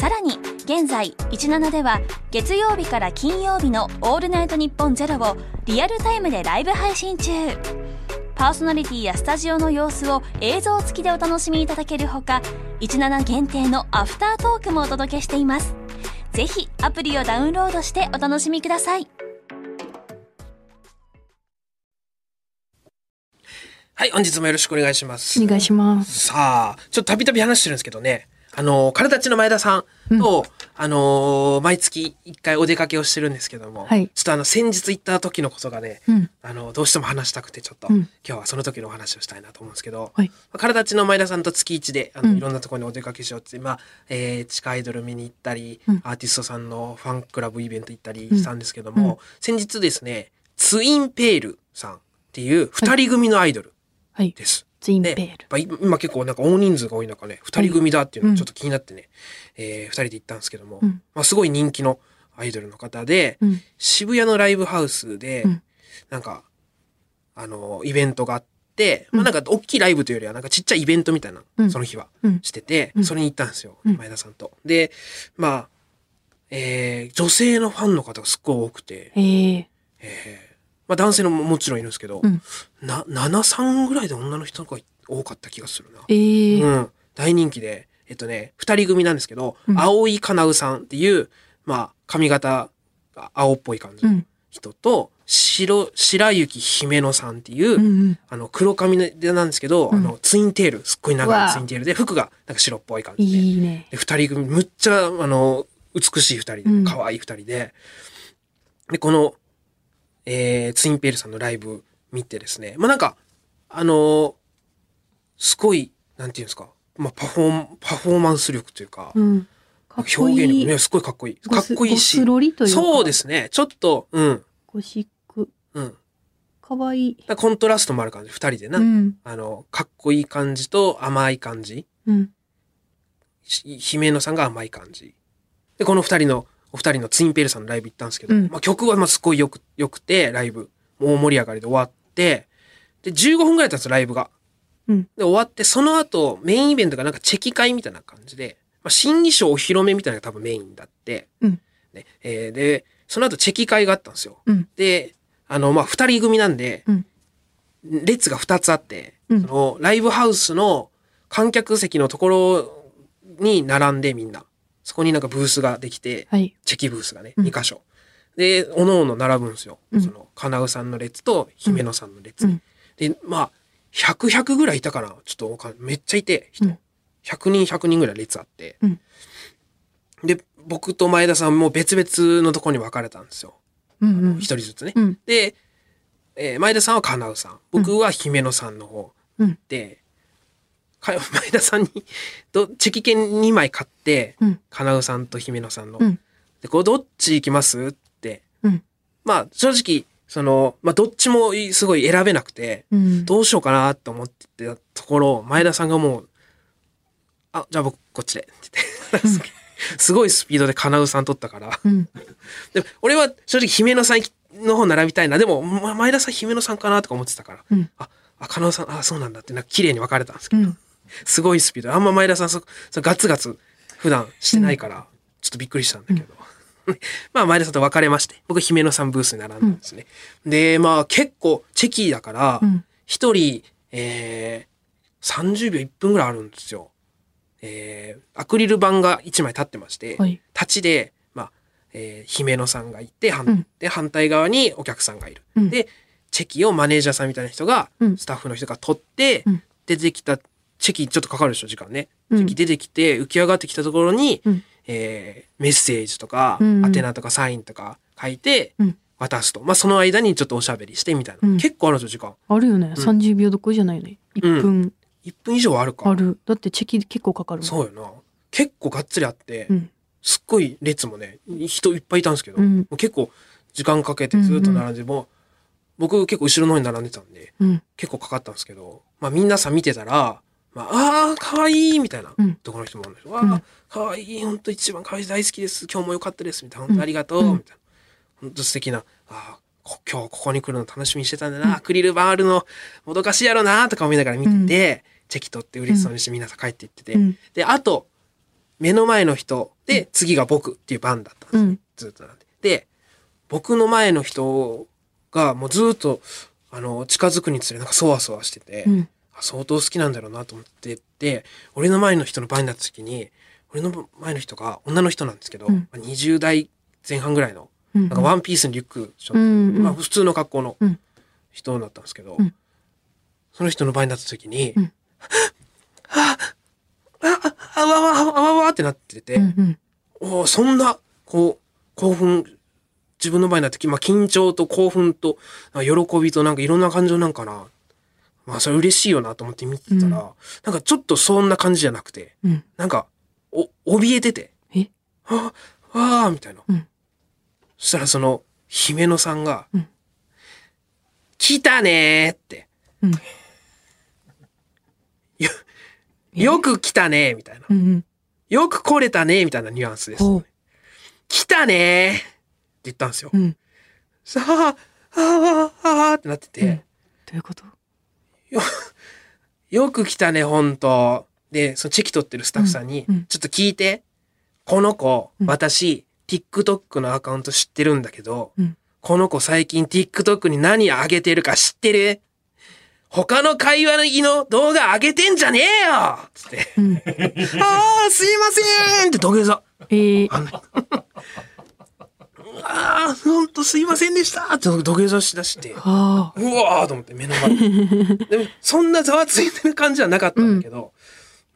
さらに現在17では月曜日から金曜日の「オールナイトニッポンゼロをリアルタイムでライブ配信中パーソナリティやスタジオの様子を映像付きでお楽しみいただけるほか17限定のアフタートークもお届けしていますぜひアプリをダウンロードしてお楽しみくださいはい、本日もよろしくお願いします。お願いします。さあ、ちょっとたびたび話してるんですけどね、あの、体立ちの前田さんと、あの、毎月一回お出かけをしてるんですけども、はい。ちょっとあの、先日行った時のことがね、うん。あの、どうしても話したくて、ちょっと、うん。今日はその時のお話をしたいなと思うんですけど、はい。体立ちの前田さんと月一で、あの、うん。いろんなところにお出かけしようって、まあ、えー、地下アイドル見に行ったり、うん。アーティストさんのファンクラブイベント行ったりうん。したんですけども、先日ですね、ツインペールさんっていう二人組のアイドルはい。です。ツインペで、ール。今結構なんか大人数が多い中ね、二人組だっていうのがちょっと気になってね、えー二人で行ったんですけども、うん。まあすごい人気のアイドルの方で、うん。渋谷のライブハウスで、うん。なんか、あの、イベントがあって、うん。まあなんか大きいライブというよりはなんかちっちゃいイベントみたいな、うん。その日はうん。してて、うん。それに行ったんですよ、うん。前田さんと。で、まあ、えー女性のファンの方がすっごい多くて、えええーまあ男性のももちろんいるんですけど、うんな、7、3ぐらいで女の人が多かった気がするな。ええうん。大人気で、えっとね、二人組なんですけど、うん青井かなうさんっていう、まあ、髪型が青っぽい感じのうん。人と、白、白雪姫野さんっていう、うんうん。あの、黒髪でなんですけど、うんあの、ツインテール、すっごいう長いツインテールで、服がなんか白っぽい感じで。いいね。で、二人組、むっちゃ、あの、美しい二人で、うん可愛い二人で、で、この、えー、ツインペールさんのライブ見てですね、まあなんか、あのーすごい、なんていうんですか、まあパフォー、パフォーマンス力というか、うん。かっこ表現いい。力ね、すごいかっこいい。かっこいいしい。そうですね、ちょっと、うん、ゴシック。うん。かわいい。コントラストもある感じ、二人でな。うん。あの、かっこいい感じと甘い感じ。うん。し姫野さんが甘い感じ。で、この二人の、お二人のツインペールさんのライブ行ったんですけど、うんまあ曲はまあすごいよく、よくて、ライブ。もう大盛り上がりで終わって、で、15分ぐらい経つライブが。うん。で、終わって、その後、メインイベントがなんかチェキ会みたいな感じで、まあ、新衣装お披露目みたいなのが多分メインだって、うん。ね、えーで、その後チェキ会があったんですよ。うん。で、あの、まあ、二人組なんで、うん列が二つあって、うんその、ライブハウスの観客席のところに並んでみんな。そこになんかブースができて、はい。チェキブースがね、うん二箇所。で、おのおの並ぶんですよ。うんその、かなうさんの列と姫野さんの列。うんで、まあ、100、100ぐらいいたかなちょっとわかんめっちゃいて、人。うん100人、100人ぐらい列あって。うんで、僕と前田さんも別々のところに分かれたんですよ。うんうん一。人ずつね。うん。で、えー前田さんはかなうさん。僕は姫野さんの方うん。で、か前田さんにど、チェキ券2枚買って、うん。かなうさんと姫野さんの。うん。で、これどっち行きます？って。うん。まあ、正直、その、まあ、どっちもすごい選べなくて、うん。どうしようかなと思ってたところ、前田さんがもう、あ、じゃあ僕こっちで。って言ってすごいスピードでかなうさん取ったから。うん。で俺は正直姫野さんの方並びたいな。でも、ま前田さん姫野さんかなとか思ってたから。うん。あ、あ、かなうさん、あ、そうなんだって、なんか綺麗に分かれたんですけど、うん。すごいスピード。あんま前田さんそ、そガツガツ普段してないから、ちょっとびっくりしたんだけど。まあ前田さんと別れまして、僕姫野さんブースに並んだんですね。で、まあ結構チェキだからうん、一、人、えー、30秒1分ぐらいあるんですよ。えー、アクリル板が1枚立ってまして、はい。立ちで、まあ、えー姫野さんがいて、反うんで、反対側にお客さんがいる。うんで、チェキをマネージャーさんみたいな人が、うんスタッフの人が取って、うん出てきた、チェキちょっとかかるでしょ、時間ね。うんチェキ出てきて、浮き上がってきたところに、うんえーメッセージとか、うん宛名とかサインとか書いて、うん渡すと。まあ、その間にちょっとおしゃべりしてみたいな。うん結構あるんですよ、時間。あるよね。30秒どころじゃないよね。1分1分以上はあるか。ある。だってチェキ結構かかる。そうよな。結構がっつりあって、うん。すっごい列もね、人いっぱいいたんですけど、結構時間かけてずっと並んで、もう僕結構後ろの方に並んでたんで、うん。結構かかったんですけど、まあ皆さん見てたら、まあ、あー、かわいいみたいなうんところの人もあるんですよ。うんわあ、かわいい、本当一番かわいい、大好きです。今日も良かったです。みたいな、本当ありがとう。うんみたいな。本当素敵な、あーこ今日ここに来るの楽しみにしてたんだな。アクリル板あるの、もどかしいやろな、とか思いながら見てて、チェキ取って嬉しそうにして皆さん帰っていってて。うん。で、あと、目の前の人で、次が僕っていう番だったんです。うん。ずっとなんで。で、僕の前の人がもうずっと、あの、近づくにつれなんかそわそわしてて、相当好きなんだろうなと思ってて、俺の前の人の番になった時に、俺の前の人が女の人なんですけど、うんまあ20代前半ぐらいの、うん。なんかワンピースにリュックしょうんうんまあ普通の格好のうん人だったんですけど、うんその人の番になった時に、うんあ、あ、あ、あわわ、あわわってなってて、うん。うん。おーそんな、こう、興奮、自分の場合になって、まあ、緊張と興奮と、喜びとなんかいろんな感情なんかな。まあ、それ嬉しいよなと思って見てたら、うんなんかちょっとそんな感じじゃなくて、うん。なんか、お、怯えてて、え？あ、ああ、みたいな。うんそしたらその、姫野さんが、うん来たねーって、うん。よ、よく来たねーみたいな。うん。よく来れたねーみたいなニュアンスです。ほう。来たねーって言ったんですよ。うん。さあ、ああ、ああってなってて、うんどういうこと？よく来たね、ほんと。で、そのチェキ取ってるスタッフさんに、うんうんちょっと聞いて。この子、うん私、TikTok のアカウント知ってるんだけど、うんこの子最近 TikTok に何上げてるか知ってる？他の会話の動画上げてんじゃねえよつって。うん。ああ、すいませんって土下座。えー。あのああ、ほんとすいませんでしたって土下座しだして。うわーと思って目の前で。でも、そんなざわついてる感じはなかったんだけど、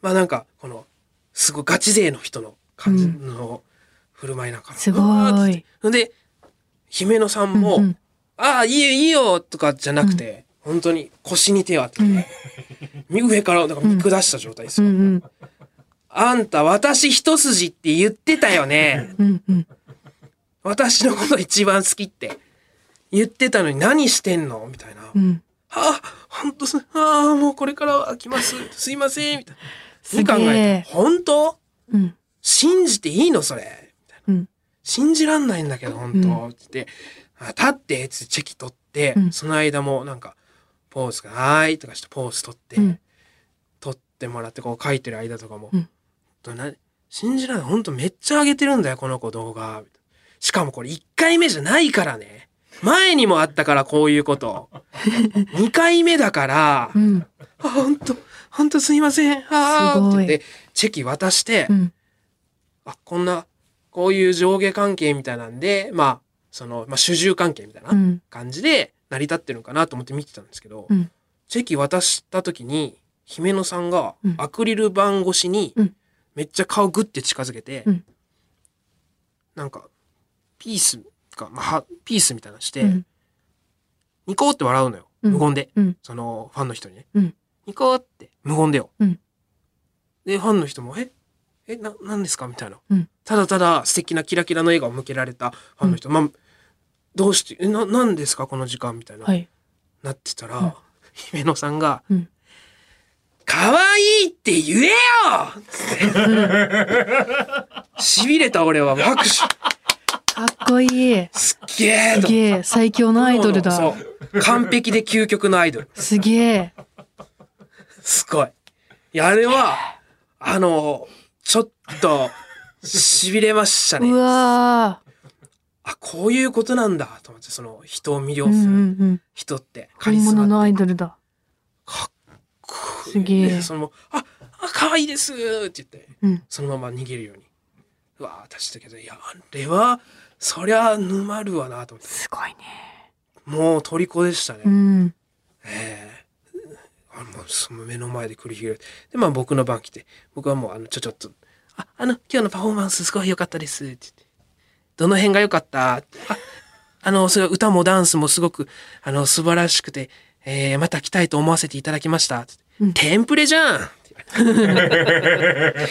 まあなんか、この、すごいガチ勢の人の感じの振る舞いなんかな。すごうわーっつっいで、姫野さんも、うんうんああ、いいよいいよとかじゃなくて、本当に腰に手を当てて、上からなんか見下した状態ですよ。うんうん。あんた私一筋って言ってたよね。うんうん。私のこと一番好きって言ってたのに何してんの？みたいな。うん。あ、ほんとす、ああ、もうこれからは来ます。すいません。みたいな。すげえ考えて、本当？うん。信じていいの？それ。うん。信じらんないんだけど、本当、うんって立って、つチェキ取って、うんその間もなんか、ポーズが、はーいとかしてポーズ取って、うん取ってもらって、こう書いてる間とかも、うん信じられない。本当めっちゃ上げてるんだよ、この子動画。みたいなしかもこれ1回目じゃないからね。前にもあったから、こういうこと。2回目だから、うん。あ、本当本当すいません。あーすごいって言って、チェキ渡して、うん。あ、こんな、こういう上下関係みたいなんで、まあ、その、まあ、主従関係みたいなうん。感じで成り立ってるのかなと思って見てたんですけど、うんチェキ渡した時に、姫野さんがうんアクリル板越しにうん、めっちゃ顔グッて近づけて、うんなんか、ピースか、まあ、はピースみたいなのして、うん。ニコって笑うのよ。うん無言で。うん。その、ファンの人にね。うんニコって、無言でよ。うんで、ファンの人も、え？え、な、何ですか？みたいな。うんただただ素敵なキラキラの笑顔を向けられたファンの人、まあ、どうして、え、な、何ですか？この時間？みたいな、はい。なってたら、うん姫野さんが、うん可愛いって言えよつって。痺れた俺は拍手。かっこいい。すっげえと。すげえ。最強のアイドルそだ。う。完璧で究極のアイドル。すげえ。すごい。いや、あれは、あの、ちょっと、痺れましたうね。わあ、こういうことなんだ、と思って、その、人を魅了する。人って、カリスマ本物のアイドルだ。かっこいい。すげえでその、あ、あ、可愛いですって言って、うん。そのまま逃げるように。うわー、出したけど、いや、あれは、そりゃ沼るわな、と思って。すごいね。もう、虜でしたね。うん。ええあもうその目の前で繰り広げて。で、まあ僕の番来て、僕はもうあの、ちょちょっと、あ、あの、今日のパフォーマンスすごい良かったですって言って。どの辺が良かった？ってあ、あの、それ歌もダンスもすごく、あの、素晴らしくて、えー、また来たいと思わせていただきましたってうんテンプレじゃん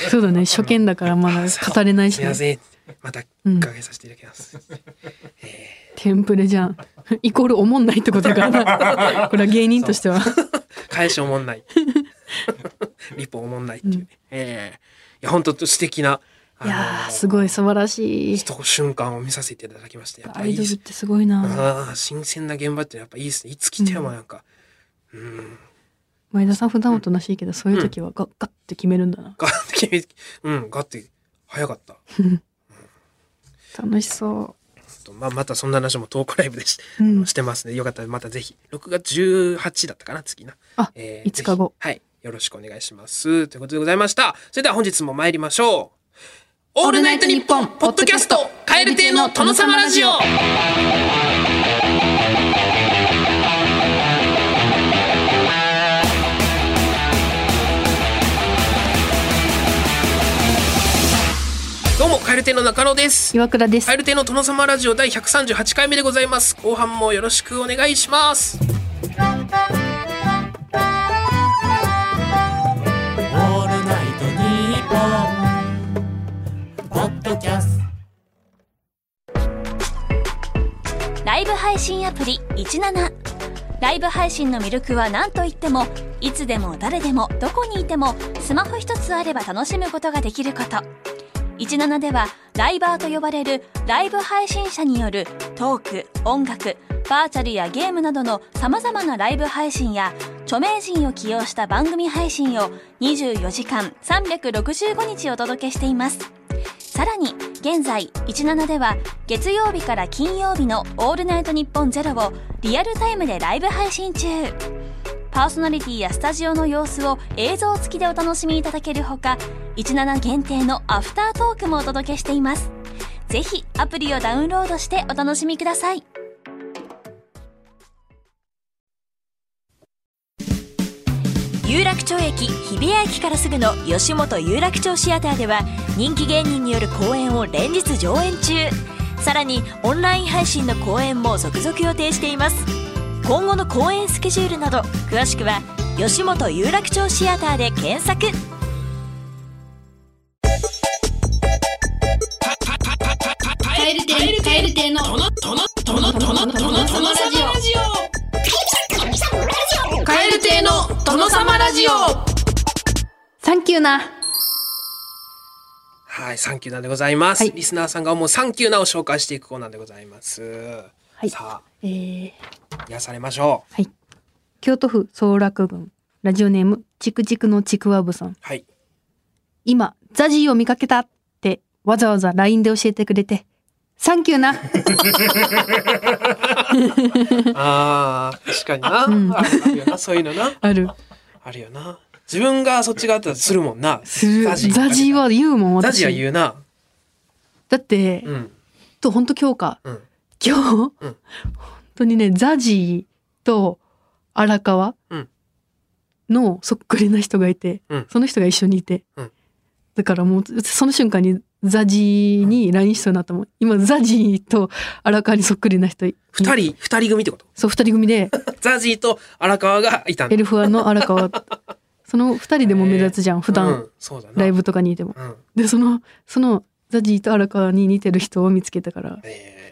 そうだね。初見だからまだ語れないしねすいま。せん。またうん伺いさせていただきます。え テンプレじゃん。イコールおもんないってことだからな。これは芸人としては。返しおもんない。リポおもんないっていうね。ええいや、本当素敵な、あいやー、すごい素晴らしい。瞬間を見させていただきまして、やっぱアイドルってすごいな。新鮮な現場ってやっぱいいですね。いつ来てもなんか、うん、前田さん普段おとなしいけど、そういう時はガッガッて決めるんだな。ガッて決め、うん、ガッて早かった。楽しそまあ、またそんな話もトークライブでし,、うんしてますね。よかったらまたぜひ、6月18だったかな、次な。あえ5日後ぜひはい。よろしくお願いします。ということでございました。それでは本日も参りましょう。オールナイトニッポンポッドキャスト、カエル亭の殿様ラジオ。カエル亭の中野ですう。。岩倉ですカエ。ル亭の殿様ラジオ第138回目でございます。後半もよろしくお願いします。オールナイトニッポン」ポッドキャストライブ配信アプリ17ライブ配信の魅力は何といってもいつでも誰でもどこにいてもスマホ一つあれば楽しむことができること17ではライバーと呼ばれるライブ配信者によるトーク音楽バーチャルやゲームなどの様々なライブ配信や著名人を起用した番組配信を24時間365日お届けしています。さらに現在17では月曜日から金曜日の「オールナイトニッポンゼロをリアルタイムでライブ配信中。パーソナリティやスタジオの様子を映像付きでお楽しみいただけるほか17限定のアフタートークもお届けしています。ぜひアプリをダウンロードしてお楽しみください。有楽町駅日比谷駅からすぐの吉本有楽町シアターでは人気芸人による公演を連日上演中。さらにオンライン配信の公演も続々予定しています。今後の公演スケジュールなど詳しくは吉本有楽町シアターで検索カエル亭の殿様ラジオサンキューな。はい、サンキューなでございます。はいリスナーさんが思うサンキューなを紹介していくコーナーでございます。はいさえー、あ、癒されましょう。はい。京都府相楽郡、ラジオネーム、ちくちくのちくわぶさん。はい。今、ザジーを見かけたって、わざわざ LINE で教えてくれて、サンキューな。ああ、確かにな。うんああるよな、そういうのな。ある。あるよな。自分がそっち側だったらするもんな。する。ザジーは言うもん、私。ザジは言うな。だって、うん。と、ほんと今日か。うん。今日、うん本当にね、ザジーと荒川うんのそっくりな人がいて、うんその人が一緒にいて、うんだからもうその瞬間にザジーに LINE しそうになったもん。今ザジーと荒川にそっくりな人い二人、二人組ってこと？そう、二人組で、ザジーと荒川がいたエルフワの荒川。その二人でも目立つじゃん、普う段うだな。ライブとかにいても。うん。で、その、そのザジーと荒川に似てる人を見つけたから、え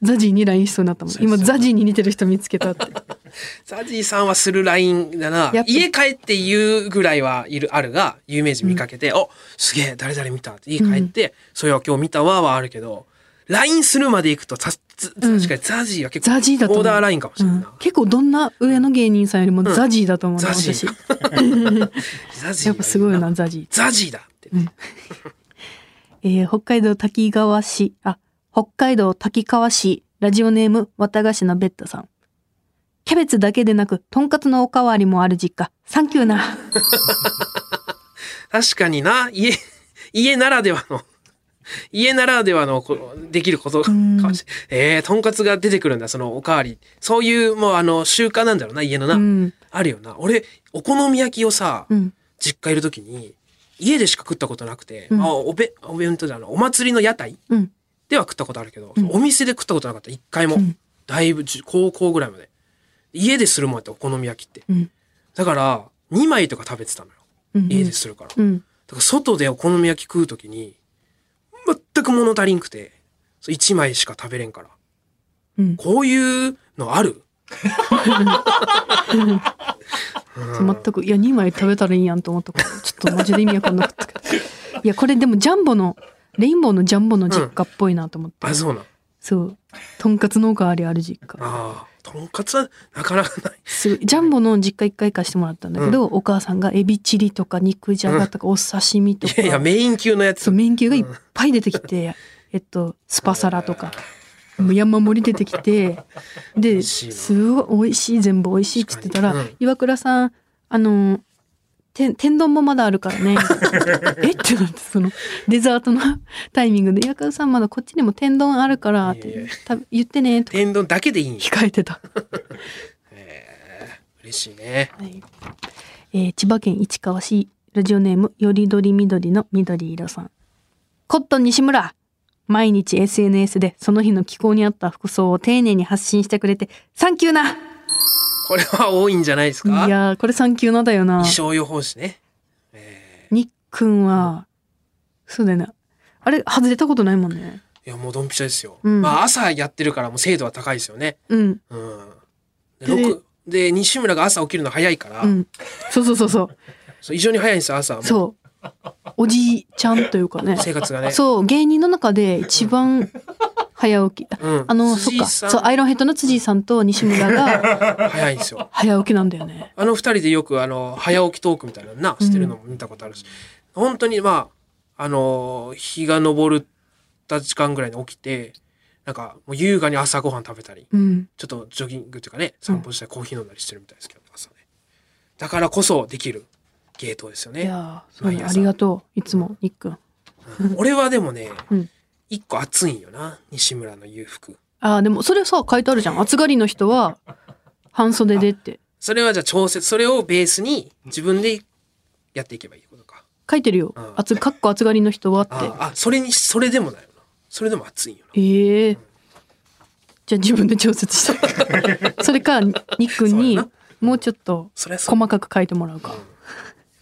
ザジーに LINE しそうになったもん。今、ザジーに似てる人見つけたって。ー ザジーさんはするラインだな家帰って言うぐらいはいる、あるが、有名人見かけて、おすげえ、誰々見たって家帰って、そういや、今日見たわはあるけど、LINE するまで行くと、確かにザジーは結構、ザジーダーラインかもしれないな。うん結構どんな上の芸人さんよりもザジーだと思うな、ザジ私。ー。ザジー。やっぱすごいな、。ザジー。ザジーだって。えー北海道滝川市、あ、北海道滝川市、ラジオネーム、綿菓子のベッドさん。キャベツだけでなく、とんかつのおかわりもある実家。サンキューな。確かにな、家、家ならではの、家ならではのこできることかんもしれえー、とんかつが出てくるんだ、そのおかわり。そういう、もうあの、習慣なんだろうな、家のな。うん。あるよな。俺、お好み焼きをさ、うん。実家いるときに、家でしか食ったことなくて、うんあおべ、お弁当じゃない、お祭りの屋台うん。では食ったことあるけど、うんお店で食ったことなかった、一回も。うんだいぶじ、高校ぐらいまで。家でするもんやった、お好み焼きって。うん。だから、2枚とか食べてたのよ。うん。家でするから。うん。だから外でお好み焼き食うときに、全く物足りんくて、そう1枚しか食べれんから。うんこういうのある？全くいや2枚食べたらいいやんと思ったからちょっとマジで意味わかんなかったけどいやこれでもジャンボのレインボーのジャンボの実家っぽいなと思って、あ、そうなん。そう。とんかつのおかわりある実家。ああ、とんかつはなかなかない。すごいジャンボの実家一回行かしてもらったんだけど、お母さんがエビチリとか肉じゃがとかお刺身とか、いやいや、メイン級のやつ。そうメン級がいっぱい出てきて、えっとスパサラとか。山盛り出てきて。ですごい美味しい全部美味しいって言ってたら、確かに。岩倉さんあの天天丼もまだあるからね。え？ってなってそのデザートのタイミングで岩倉さんまだこっちにも天丼あるからってた言ってねとか。天丼だけでいいんや。控えてた。嬉しいね。はい。えー千葉県市川市ラジオネームよりどりみどりの緑色さん。コットン西村。毎日 SNS でその日の気候に合った服装を丁寧に発信してくれてサンキューなこれは多いんじゃないですか？いやーこれサンキューなだよな気象予報士ね。にっくんはそうだよなあれ外れたことないもんねいや、もうドンピシャですよ。うんまあ、朝やってるからもう精度は高いですよね。うんうん。で、で西村が朝起きるの早いから、うんそうそうそうそう そう異常に早いんですよ、朝。そうおじいちゃんというかね生活がね。そう芸人の中で一番早起き。うん。あのそっか。そうアイロンヘッドの辻井さんと西村が 早いんですよ。早起きなんだよね。あの二人でよくあの早起きトークみたいなのなしてるのも見たことあるし、本当にまああの日が昇るた時間ぐらいに起きてなんかもう優雅に朝ごはん食べたりうん。ちょっとジョギングっていうかね散歩したりコーヒー飲んだりしてるみたいですけど朝ね。だからこそできるゲートですよいねやーそうありがとう。いつもにっくんうん。俺はでもねうん一個暑いんよな西村の裕福。あーでもそれさ書いてあるじゃん。暑がりの人は半袖でって。それはじゃあ調節それをベースに自分でやっていけばいいことか。書いてるよ。うん暑かっこ暑がりの人はって。ああそれにそれでもないよな。それでも暑いんよな。ええじゃあ自分で調節して。それかにっくんにもうちょっと細かく書いてもらうか。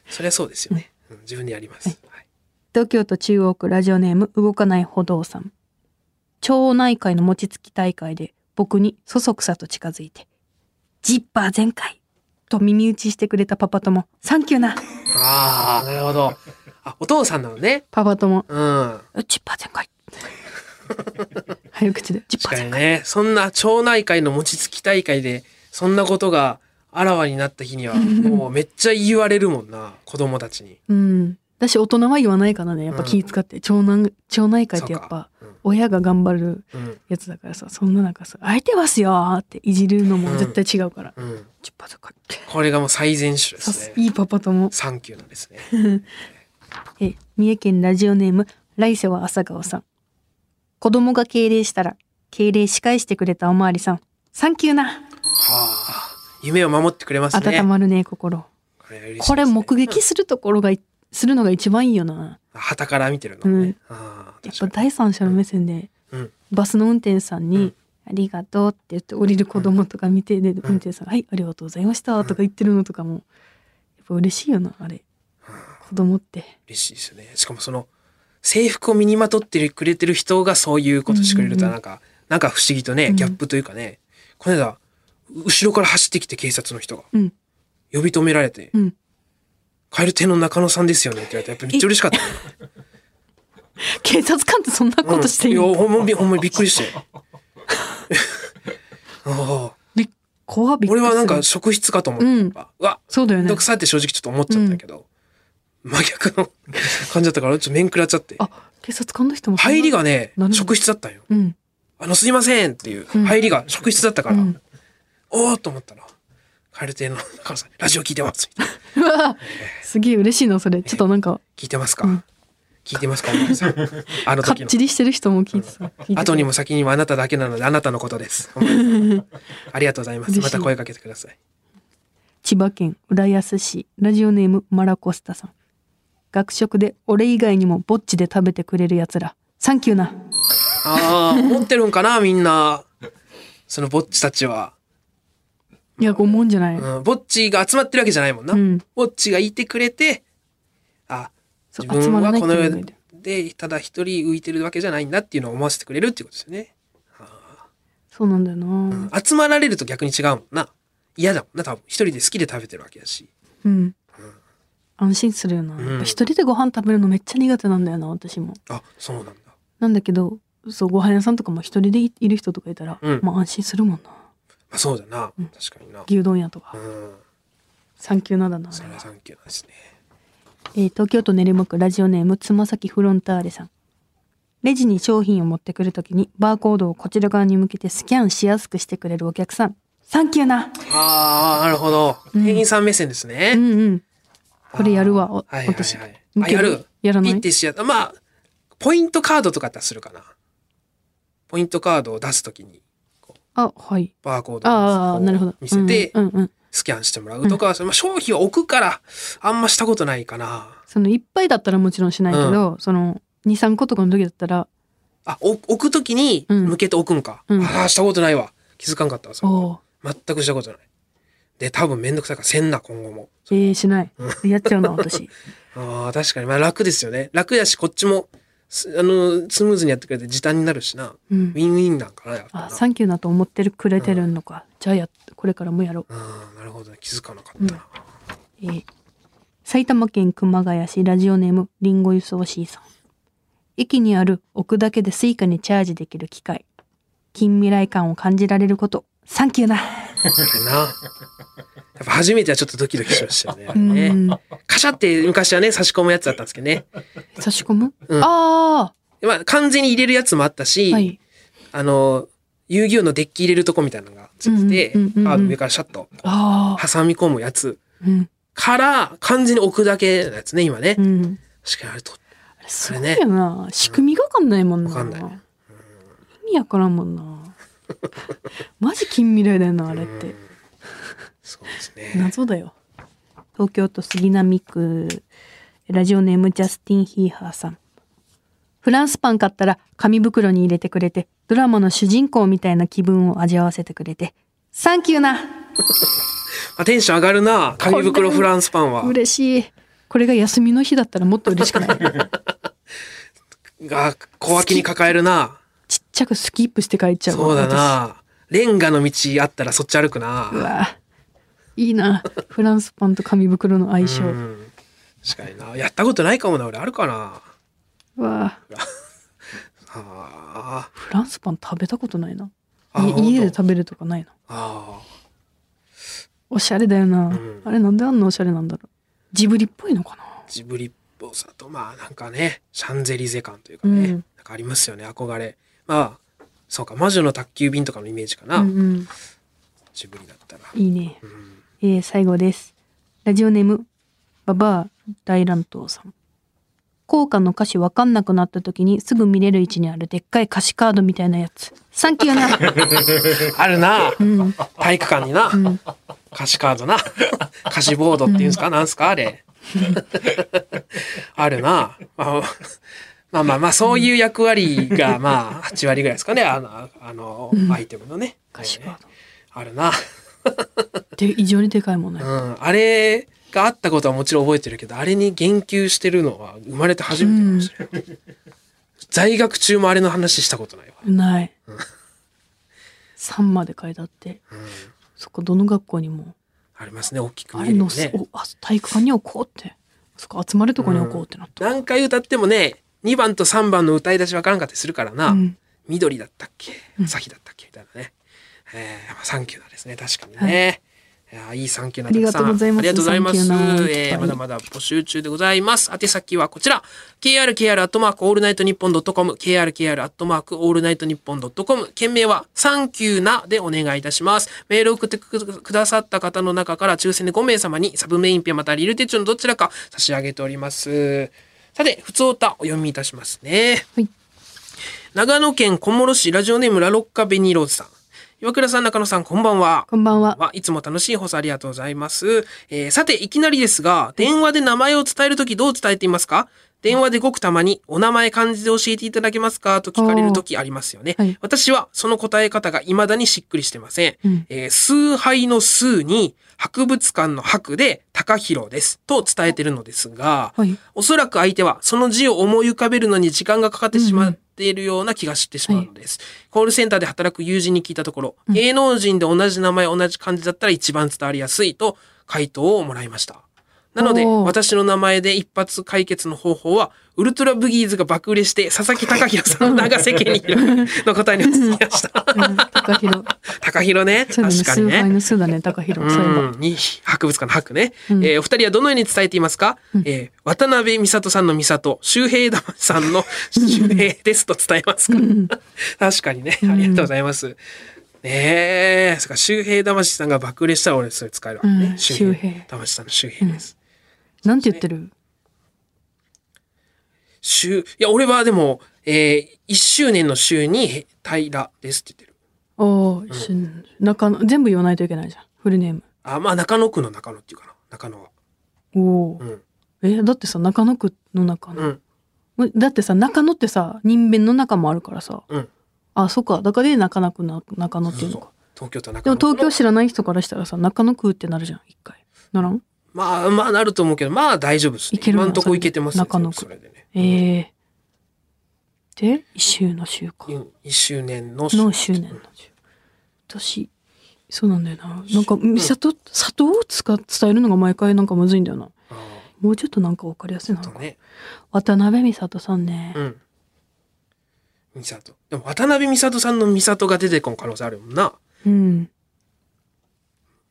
そりゃそうですよね。うん自分でやります。はい東京都中央区ラジオネーム動かない歩道さん町内会の餅つき大会で僕にそそくさと近づいて「ジッパー全開!」と耳打ちしてくれたパパ友サンキューなああ、なるほど。あ、お父さんなのね。パパ友うん。ジッパー全開早口でジッパー全開確かにね。そんな町内会の餅つき大会で、そんなことがあらわになった日には、もうめっちゃ言われるもんな。子供たちに。うんだし大人は言わないからね。やっぱ気使って、町内町内会ってやっぱ親が頑張るうん。やつだからさ。そんな中さ「空いてますよ」っていじるのも絶対違うから、うん。これがもう最善手でさすね。す。いいパパ友。サンキューなんですね。え三重県ラジオネーム来世は朝顔さん。子供が敬礼したら敬礼仕返してくれたおまわりさん。サンキューな。はあ。夢を守ってくれますね。温まるね心。これね。これ目撃するところがいするのが一番いいよな。旗から見てるのね。うん。やっぱ。第三者の目線でうん。バスの運転手さんにうん「ありがとう」って言って降りる子供とか見てで運転手さんが「はいありがとうございました」とか言ってるのとかもやっぱ嬉しいよなあれ。子供って。嬉しいですよね。しかもその制服を身にまとってくれてる人がそういうことしてくれるとうんうん。なんか、なんか不思議とね、うん。ギャップというかね、この間、後ろから走ってきて警察の人が、うん。呼び止められて、うん蛙亭の中野さんですよねって言われて、やっぱめっちゃ嬉しかった。ね。警察官ってそんなことしていいうん、いのや、ほんまびほんまにびっくりして。ああ。び怖びっくりする。俺はなんか職質かと思って、うん。うわ、そうだよね。めんどくさいって正直ちょっと思っちゃったけど、真逆の感じだったから、ちょっと面食らっちゃって。あ警察官の人も入りがね職質だったんよ。うん。あの、すいませんっていううん。入りが職質だったから、うん。おーっと思ったら、蛙亭の中野さん、ラジオ聞いてます。みたいなうわすげえ嬉しいなそれちょっとなんか聞いてますか、うん聞いてますか？さんあのかっち。りしてる人も聞いてた後にも先にもあなただけなので、あなたのことです。ありがとうございます。また声かけてください。千葉県浦安市ラジオネームマラコスタさん学食で俺以外にもぼっちで食べてくれるやつらサンキューなああ、思ってるんかな、みんな。そのぼっちたちは。いや拷問じゃない、うん、ぼっちが集まってるわけじゃないもんな。うんぼっちがいてくれて、あ、そう自分はこの世集まらないっていうでただ一人浮いてるわけじゃないんだっていうのを思わせてくれるっていうことですよね。そうなんだよな。うん集まられると逆に違うもんな。嫌だもんな、多分。一人で好きで食べてるわけだし。うん。安心するよな。うんやっぱ一人でご飯食べるのめっちゃ苦手なんだよな、私も。あ、そうなんだ。なんだけど、そう、ご飯屋さんとかも一人でいいる人とかいたら、うんまあ安心するもんな。まあ、そうだな。確かにな。牛丼屋とかう。ん。サンキューなだな。それはサンキューなんですね。えー東京都練馬区ラジオネームつま先フロンターレさん。レジに商品を持ってくるときにバーコードをこちら側に向けてスキャンしやすくしてくれるお客さん。サンキューな。ああ、なるほど。店員さん目線ですね。うんうん。これやるわ、おはいはい私。やる。やらない？ピッてしやまあ、ポイントカードとかだったらするかな。ポイントカードを出すときに、あ、はい。バーコードをなるほど。見せて。スキャンしてもらうとかは、まあ、商品を置くから、あんましたことないかな。そのいっぱいだったらもちろんしないけど、その2、3個とかの時だったら、あ、お置くときにうん向けて置くんか。うんああ、したことないわ。気づかんかったわ、そ全くしたことない。で、多分めんどくさいからせんな、今後も。えー、しない。やっちゃうな、私。ああ、確かに。まあ楽ですよね。楽やし、こっちも、すあの、スムーズにやってくれて時短になるしな。うんウ。ィンウィンなんかな、やっぱな。あ、サンキューなと思ってるくれてるのか。じゃあやっ、これからもやろう。ああ、なるほどね。気づかなかったな。えー埼玉県熊谷市ラジオネームリンゴ輸送 C さん。駅にある置くだけで Suica にチャージできる機械。近未来感を感じられること。サンキュー な。な。やっぱ初めてはちょっとドキドキしましたよね。カシャって昔はね、差し込むやつだったんですけどね。差し込む、うんあまあ完全に入れるやつもあったあし、はい。あの、遊戯王のデッキ入れるとこみたいなのがついてて、カード上からシャッとああ。挟み込むやつうん。から完全に置くだけのやつね、今ね。うん。確かにあれと、あれすごいよな。仕組みがわかんないもんな。わかんないね意味わからんもんな。マジ近未来だよな、あれって。そうですね。謎だよ。東京都杉並区、ラジオネームジャスティン・ヒーハーさん。フランスパン買ったら紙袋に入れてくれて、ドラマの主人公みたいな気分を味わわせてくれて、サンキューなあ、テンション上がるな。紙袋フランスパンは。嬉しい。これが休みの日だったらもっと嬉しくない？が、小脇に抱えるな。ちっちゃくスキップして帰っちゃうわそうだな。レンガの道あったらそっち歩くな私。うわいいな。フランスパンと紙袋の相性。確かにな。やったことないかもな。俺あるかな。わあフランスパン食べたことないな。家で食べるとかないな。あ。あおしゃれだよな。んあれなんであんなおしゃれなんだろう。ジブリっぽいのかな？あ。ジブリっぽさと、まあなんかね、シャンゼリゼ感というかね。うんなんかありますよね。憧れ。まあ、そうか。魔女の宅急便とかのイメージかな。うんうん。ジブリだったら。いいね。うんえー、最後です。ラジオネーム、ババア大乱闘さん。効果の歌詞わかんなくなった時にすぐ見れる位置にあるでっかい歌詞カードみたいなやつ。サンキューな。あるな。うん。体育館にな。ん歌詞カードな。歌詞ボードっていうんですか、なんすか？あれ。あるな。まあ、まあまあまあ、そういう役割が、まあ、8割ぐらいですかね。あの、あの、アイテムのね。歌詞カード。あるな。で、異常にでかいもんねう。ん。あれがあったことはもちろん覚えてるけど、あれに言及してるのは生まれて初めてかもしれない。在学中もあれの話したことないわ。ない。3まで書いてあって、うん。そこどの学校にも、ありますね。大きくあれの。おあ体育館に置こうって。そこ集まるとこに置こうってなった。何回歌ってもね、2番と3番の歌い出しわからんかったりするからな。うん緑だったっけ？朝日だったっけ？みたいなね。えー、まあサンキューなですね。確かにね。いやーいいサンキューなありがとうございますありがとうございます。えー、まだまだ募集中でございます。宛先はこちら。krkr アットマークオールナイトニッポンドットコム krkr アットマークオールナイトニッポンドットコム件名はサンキューなでお願いいたします。メールを送ってくくださった方の中から抽選で5名様にサブメインペンまたはリール手帳のどちらか差し上げております。さて、ふつおたお読みいたしますね。はい。長野県小諸市ラジオネームラロッカベニーローズさん。岩倉さん、中野さん、こんばんは。こんばんは。はいつも楽しい放送ありがとうございます。えーさて、いきなりですが、電話で名前を伝えるときどう伝えていますか？電話でごくたまにお名前漢字で教えていただけますか？と聞かれる時ありますよね。はい私はその答え方が未だにしっくりしてません。うんえー崇拝の崇に博物館の博で高弘ですと伝えてるのですが、はい。おそらく相手はその字を思い浮かべるのに時間がかかってしまっているような気がしてしまうのです。コールセンターで働く友人に聞いたところ、芸能人で同じ名前同じ漢字だったら一番伝わりやすいと回答をもらいました。なので、私の名前で一発解決の方法は、ウルトラブギーズが爆売れして、佐々木隆弘さんの名が世間にいるの答えに移りました。うん高弘。高弘 ね。確かにね。の崇だね、高弘。そう博物館の博ね、うんえーお二人はどのように伝えていますか、えー渡辺美里さんの美里、周平玉さんの周平ですと伝えますか？確かにね、ありがとうございます。ねえ、そっか、周平魂さんが爆売れしたら俺それ使えるわね。うん周平魂さんの周平です。なんて言ってる？周、いや、俺はでも、えー、1周年の週に平ですって言ってる。おーし中野、全部言わないといけないじゃん。フルネーム。あ、まあ中野区の中野っていうかな。中野は。おおう。ん。え、だってさ、中野区の中う野。ん。だってさ、中野ってさ、人弁の中もあるからさ。うん。あ、そっか。だからで中野区な中野っていうのか。東京都中でも野区の東京知らない人からしたらさ、中野区ってなるじゃん、一回。ならん？まあ、まあなると思うけど、まあ大丈夫です、ね。いけるな今んとこいけてますね。中野区それでね。ええで、一周の週か。うん1周年のの周年の週。私、そうなんだよな。なんか、美里、砂糖を使っ伝えるのが毎回なんかむずいんだよな。あもうちょっとなんかわかりやすいなね。渡辺美里さんね。うん。美里。でも渡辺美里さんの美里が出てこん可能性あるもんな。うん。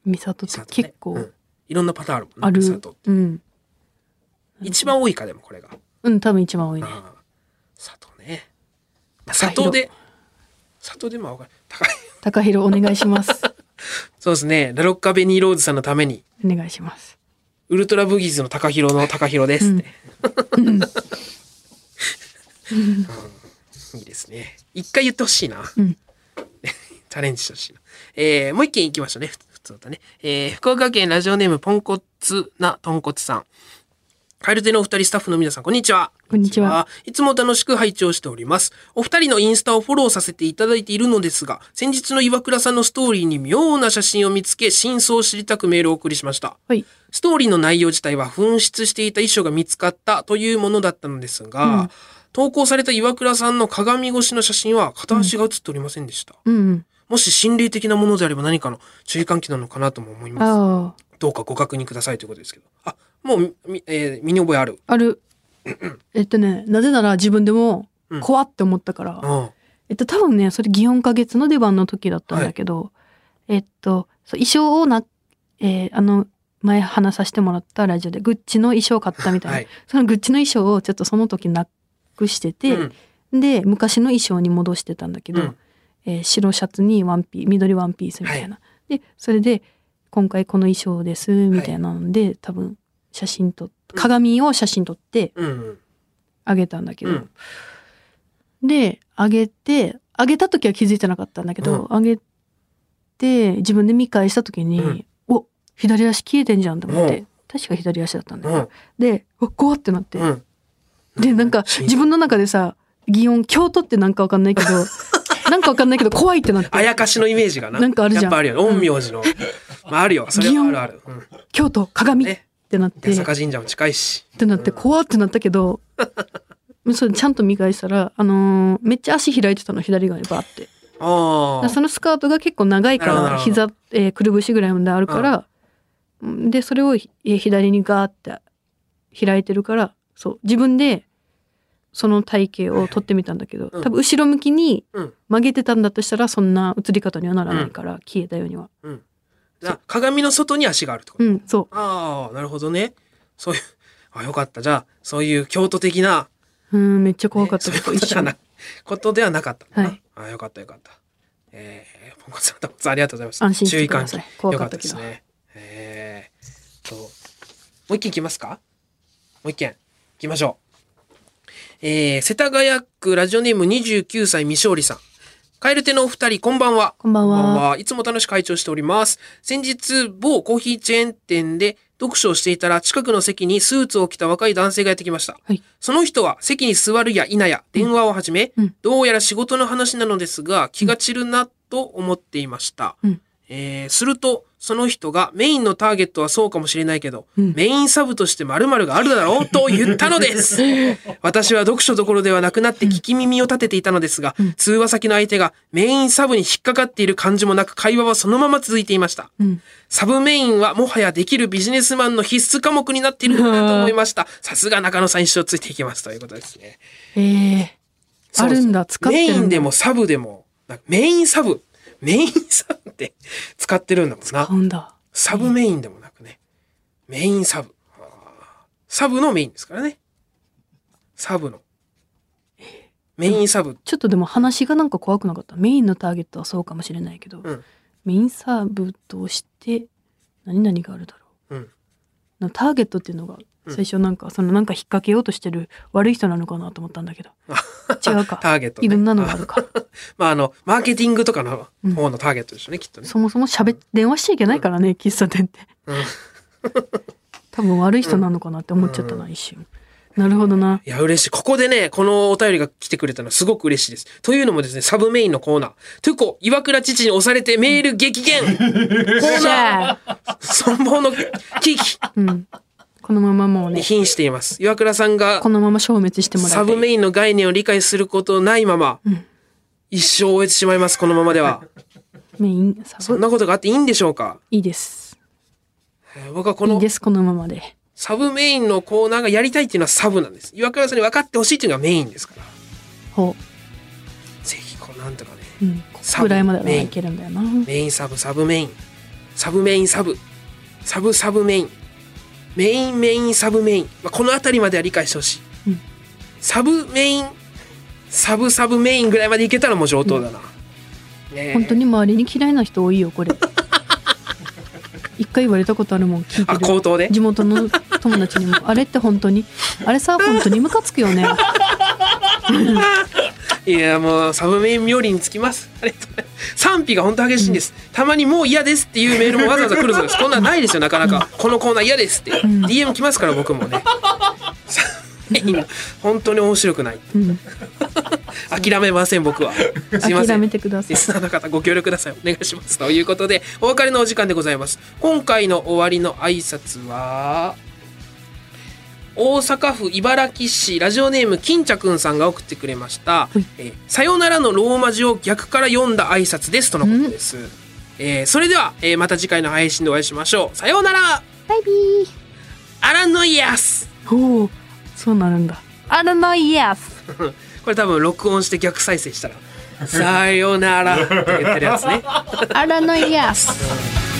美里って結構うんいろんなパターンあるもんな。ある。美里ってうん。一番多いか、でもこれが。うん、多分一番多いね。ああ。佐藤ね。まあ高佐藤で、佐藤でもわかる。高い。高弘お願いします。そうですね。ラロッカベニーローズさんのために、お願いします。ウルトラブギーズの高弘の高弘ですって。うん いいですね。一回言ってほしいな。うん チャレンジしてほしいな。えー、もう一件行きましょうね。ふ普通だね。えー、福岡県ラジオネームポンコツなとんこつさん。カエルテのお二人スタッフの皆さん、こんにちは。こんにちは。いつも楽しく拝聴しております。お二人のインスタをフォローさせていただいているのですが、先日の岩倉さんのストーリーに妙な写真を見つけ、真相を知りたくメールをお送りしました。はい。ストーリーの内容自体は紛失していた遺書が見つかったというものだったのですが、うん投稿された岩倉さんの鏡越しの写真は片足が写っておりませんでした。うんうん。もし心霊的なものであれば何かの注意喚起なのかなとも思います。どうかご確認くださいということですけど。あ、もうみ、えー身に覚えある。ある。えっとね、なぜなら自分でもうん怖って思ったから、うん。えっと多分ね、それ祇園花月の出番の時だったんだけど、えっと、そう衣装をな、えーあの、前話させてもらったラジオでグッチの衣装を買ったみたいな、はい。そのグッチの衣装をちょっとその時なくしてて、うんで昔の衣装に戻してたんだけど、うんえー白シャツにワンピー緑ワンピースみたいな、でそれで今回この衣装ですみたいなので、多分写真撮っ鏡を写真撮ってうん。あげたんだけど、うん。であげてあげた時は気づいてなかったんだけど、あげて自分で見返した時に、うん。お左足消えてんじゃんと思って、うん。確か左足だったんだよ、うん。でうわ怖ってなって、うん。でなんかうん。自分の中でさ祇園京都ってなんかわかんないけど なんかわかんないけど怖いってなってあやかしのイメージがな。なんかあるじゃんやっぱあるよね。陰陽師の。まああるよ。それはあるある。うん。京都鏡っね。てなって、坂神社も近いし。てなって怖ってなったけど それちゃんと見返したら、あのーめっちゃ足開いてたの左側にバーってああ。そのスカートが結構長いから膝、えーくるぶしぐらいまであるから、でそれを、えー左にガーって開いてるからそう自分でその体型を撮ってみたんだけど、うん多分後ろ向きにうん曲げてたんだとしたらそんな映り方にはならないから、消えたようにはじゃあ鏡の外に足があるってことうんそああ、なるほどね。そういう、あ、よかった。じゃあ、そういう京都的な、ううんめっちゃ怖かったねそういうことではなことではなかった。はいあよかったよかった。えー、ポンコツさん、ポンコツありがとうございます。安心して注意喚ください起。怖よかったですね。えー、と、もう一件いきますか？もう一件。いきましょう。えー、世田谷区ラジオネーム29歳未勝利さん。カエルテのお二人、こんばんは。こんばんはいつも楽しく会長しております。先日、某コーヒーチェーン店で読書をしていたら近くの席にスーツを着た若い男性がやってきました。はい。その人は席に座るや否や電話を始め、うんどうやら仕事の話なのですが気が散るなと思っていました。うんえーすると、その人がメインのターゲットはそうかもしれないけど、うんメインサブとして〇〇があるだろうと言ったのです。私は読書どころではなくなって聞き耳を立てていたのですが、通話先の相手がメインサブに引っかかっている感じもなく会話はそのまま続いていました。うん。ササブメインはもはやできるビジネスマンの必須科目になっているのかなと思いました。さすが中野さん一生ついていきますということですね。ええあるんだ、使ってるんだ。メインでもサブでも、メインサブ、メインサブって使ってるんだもんなんだ。サブメインでもなくね。メインサブ。サブのメインですからね。サブの。メインサブ。ちょっとでも話がなんか怖くなかった。メインのターゲットはそうかもしれないけど、うんメインサーブとして何々があるだろう。うん。なターゲットっていうのが最初なんか、そのなんか引っ掛けようとしてる悪い人なのかなと思ったんだけど。違うか。ターゲット、ね。いろんなのがあるか。まあ、あの、マーケティングとかの方のターゲットでしょうね、きっとね。そもそも喋っ電話しちゃいけないからね、喫茶店って。うん多分悪い人なのかなって思っちゃったな、一瞬。なるほどな。いや、嬉しい。ここでね、このお便りが来てくれたのはすごく嬉しいです。というのもですね、サブメインのコーナー。トゥコ、岩倉父に押されてメール激減 コーじナー存亡の危機うん。このままもうね、に瀕しています。岩倉さんがこのまま消滅してもらい。サブメインの概念を理解することないまま、ん一生終えてしまいます、このままでは。メイン、サブ、そんなことがあっていいんでしょうか？いいです。えー僕はこのいいです、このままで。サブメインのコーナーがやりたいっていうのはサブなんです。岩倉さんに分かってほしいっていうのがメインですから。ほぜひ、こうなんとかね。う。うん。こサブこぐらいまでいけるんだよな。メインサブ、サブメイン。サブメインサブ。サブサブメイン。メインメインサブメイン。まあ、このあたりまでは理解してほしい。うんサブメイン、サブサブメインぐらいまでいけたらもう上等だな。ねえ本当に周りに嫌いな人多いよ、これ。一回言われたことあるもん、聞いてあ、る。口頭で？地元の友達にも、あれって本当に、あれさ、本当にムカつくよね。いや、もうサブメイン冥利につきます。ありがとうございます賛否が本当激しいんです。たまにもう嫌ですっていうメールもわざわざ来るそうです。こんなんないですよ、なかなか。このコーナー嫌ですって。DM 来ますから、僕もね。本当に面白くない。うん。諦めません、僕は。すいません諦め。てください。リスナーの方ご協力ください。お願いします。ということで、お別れのお時間でございます。今回の終わりの挨拶は、大阪府茨木市ラジオネーム金茶くんさんが送ってくれましたはい「えーさよならのローマ字を逆から読んだ挨拶です」とのことです。えーそれでは、えーまた次回の配信でお会いしましょう。さようならバイビー。アランノイアスおお、そうなるんだ。あらのイエス。これ多分録音して逆再生したら「さようなら」って言ってるやつね。あらのイエス。